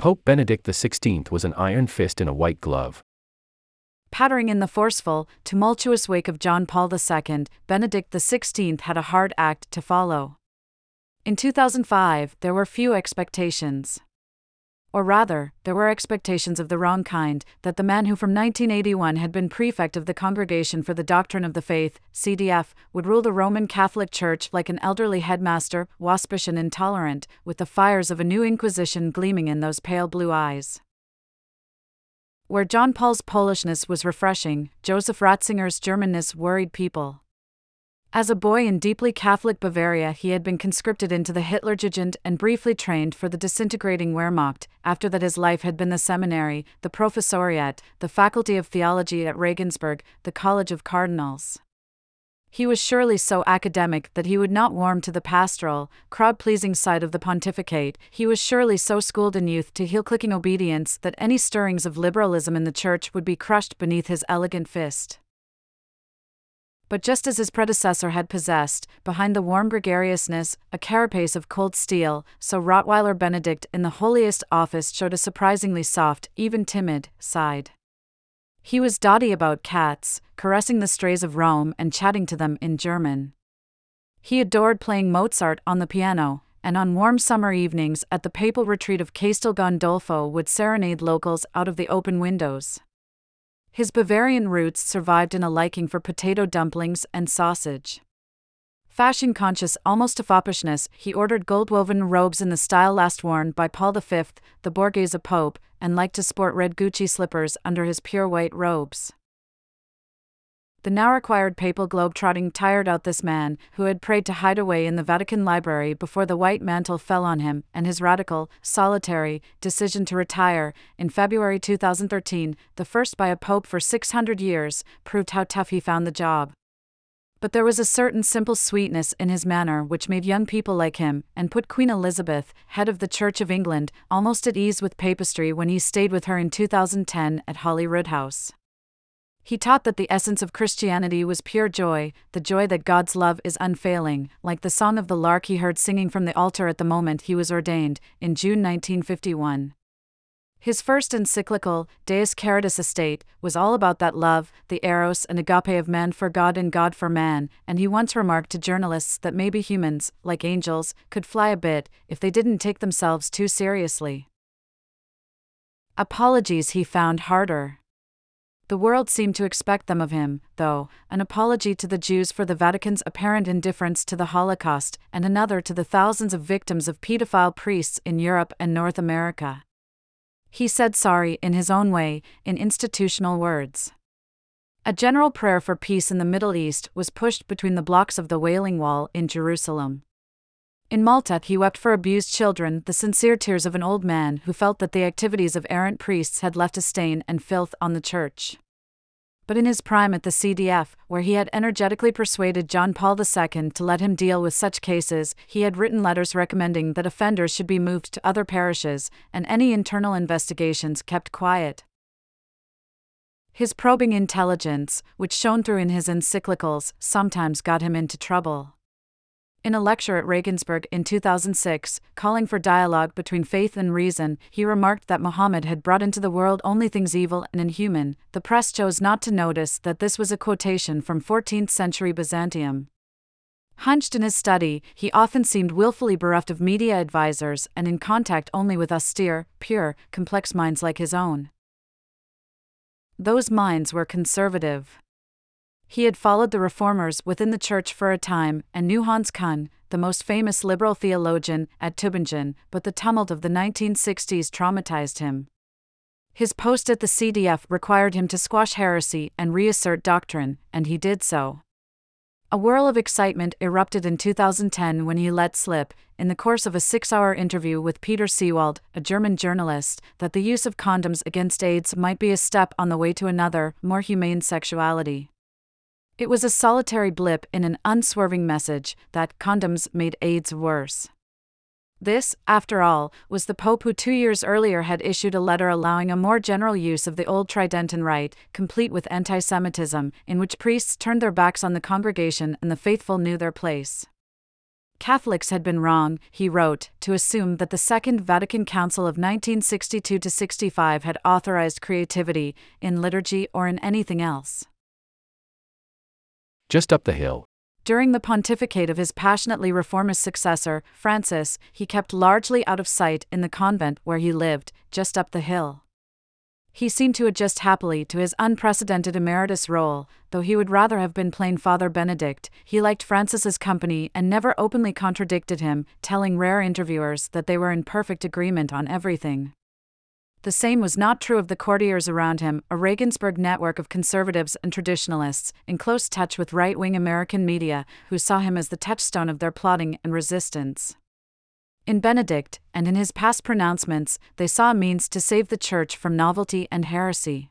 Pope Benedict XVI was an iron fist in a white glove. Pattering in the forceful, tumultuous wake of John Paul II, Benedict XVI had a hard act to follow. In 2005, there were few expectations. Or rather, there were expectations of the wrong kind that the man who from 1981 had been prefect of the Congregation for the Doctrine of the Faith, CDF, would rule the Roman Catholic Church like an elderly headmaster, waspish and intolerant, with the fires of a new Inquisition gleaming in those pale blue eyes. Where John Paul's Polishness was refreshing, Joseph Ratzinger's Germanness worried people. As a boy in deeply Catholic Bavaria, he had been conscripted into the Hitlerjugend and briefly trained for the disintegrating Wehrmacht. After that, his life had been the seminary, the professoriate, the faculty of theology at Regensburg, the College of Cardinals. He was surely so academic that he would not warm to the pastoral, crowd pleasing side of the pontificate. He was surely so schooled in youth to heel clicking obedience that any stirrings of liberalism in the church would be crushed beneath his elegant fist. But just as his predecessor had possessed, behind the warm gregariousness, a carapace of cold steel, so Rottweiler Benedict in the holiest office showed a surprisingly soft, even timid, side. He was dotty about cats, caressing the strays of Rome and chatting to them in German. He adored playing Mozart on the piano, and on warm summer evenings at the papal retreat of Castel Gandolfo would serenade locals out of the open windows. His Bavarian roots survived in a liking for potato dumplings and sausage. Fashion conscious almost to foppishness, he ordered gold woven robes in the style last worn by Paul V, the Borghese Pope, and liked to sport red Gucci slippers under his pure white robes. The now required papal globe-trotting tired out this man, who had prayed to hide away in the Vatican library before the white mantle fell on him, and his radical, solitary, decision to retire, in February 2013, the first by a pope for 600 years, proved how tough he found the job. But there was a certain simple sweetness in his manner which made young people like him, and put Queen Elizabeth, head of the Church of England, almost at ease with papistry when he stayed with her in 2010 at Holyrood House. He taught that the essence of Christianity was pure joy, the joy that God's love is unfailing, like the song of the lark he heard singing from the altar at the moment he was ordained, in June 1951. His first encyclical, Deus Caritas Est, was all about that love, the eros and agape of man for God and God for man, and he once remarked to journalists that maybe humans, like angels, could fly a bit if they didn't take themselves too seriously. Apologies he found harder. The world seemed to expect them of him, though, an apology to the Jews for the Vatican's apparent indifference to the Holocaust, and another to the thousands of victims of pedophile priests in Europe and North America. He said sorry in his own way, in institutional words. A general prayer for peace in the Middle East was pushed between the blocks of the Wailing Wall in Jerusalem. In Malta, he wept for abused children, the sincere tears of an old man who felt that the activities of errant priests had left a stain and filth on the church. But in his prime at the CDF, where he had energetically persuaded John Paul II to let him deal with such cases, he had written letters recommending that offenders should be moved to other parishes, and any internal investigations kept quiet. His probing intelligence, which shone through in his encyclicals, sometimes got him into trouble. In a lecture at Regensburg in 2006, calling for dialogue between faith and reason, he remarked that Muhammad had brought into the world only things evil and inhuman. The press chose not to notice that this was a quotation from 14th century Byzantium. Hunched in his study, he often seemed willfully bereft of media advisors and in contact only with austere, pure, complex minds like his own. Those minds were conservative. He had followed the reformers within the church for a time and knew Hans Küng, the most famous liberal theologian, at Tübingen, but the tumult of the 1960s traumatized him. His post at the CDF required him to squash heresy and reassert doctrine, and he did so. A whirl of excitement erupted in 2010 when he let slip, in the course of a six hour interview with Peter Seewald, a German journalist, that the use of condoms against AIDS might be a step on the way to another, more humane sexuality. It was a solitary blip in an unswerving message that condoms made AIDS worse. This, after all, was the Pope who two years earlier had issued a letter allowing a more general use of the old Tridentine Rite, complete with anti Semitism, in which priests turned their backs on the congregation and the faithful knew their place. Catholics had been wrong, he wrote, to assume that the Second Vatican Council of 1962 65 had authorized creativity, in liturgy or in anything else. Just up the hill. During the pontificate of his passionately reformist successor, Francis, he kept largely out of sight in the convent where he lived, just up the hill. He seemed to adjust happily to his unprecedented emeritus role, though he would rather have been plain Father Benedict. He liked Francis's company and never openly contradicted him, telling rare interviewers that they were in perfect agreement on everything. The same was not true of the courtiers around him, a Regensburg network of conservatives and traditionalists, in close touch with right wing American media, who saw him as the touchstone of their plotting and resistance. In Benedict, and in his past pronouncements, they saw a means to save the Church from novelty and heresy.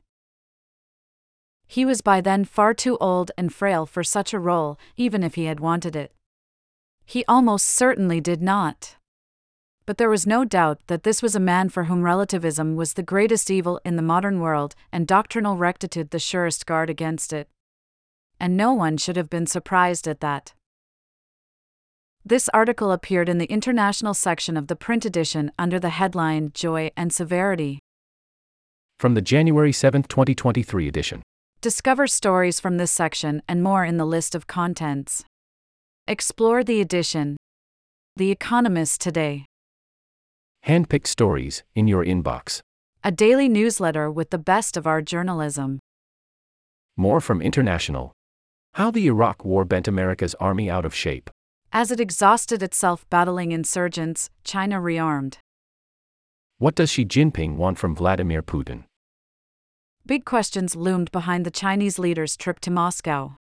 He was by then far too old and frail for such a role, even if he had wanted it. He almost certainly did not but there was no doubt that this was a man for whom relativism was the greatest evil in the modern world, and doctrinal rectitude the surest guard against it. And no one should have been surprised at that. This article appeared in the international section of the print edition under the headline Joy and Severity. From the January 7, 2023 edition. Discover stories from this section and more in the list of contents. Explore the edition. The Economist Today. Handpicked stories in your inbox. A daily newsletter with the best of our journalism. More from International. How the Iraq War bent America's army out of shape. As it exhausted itself battling insurgents, China rearmed. What does Xi Jinping want from Vladimir Putin? Big questions loomed behind the Chinese leader's trip to Moscow.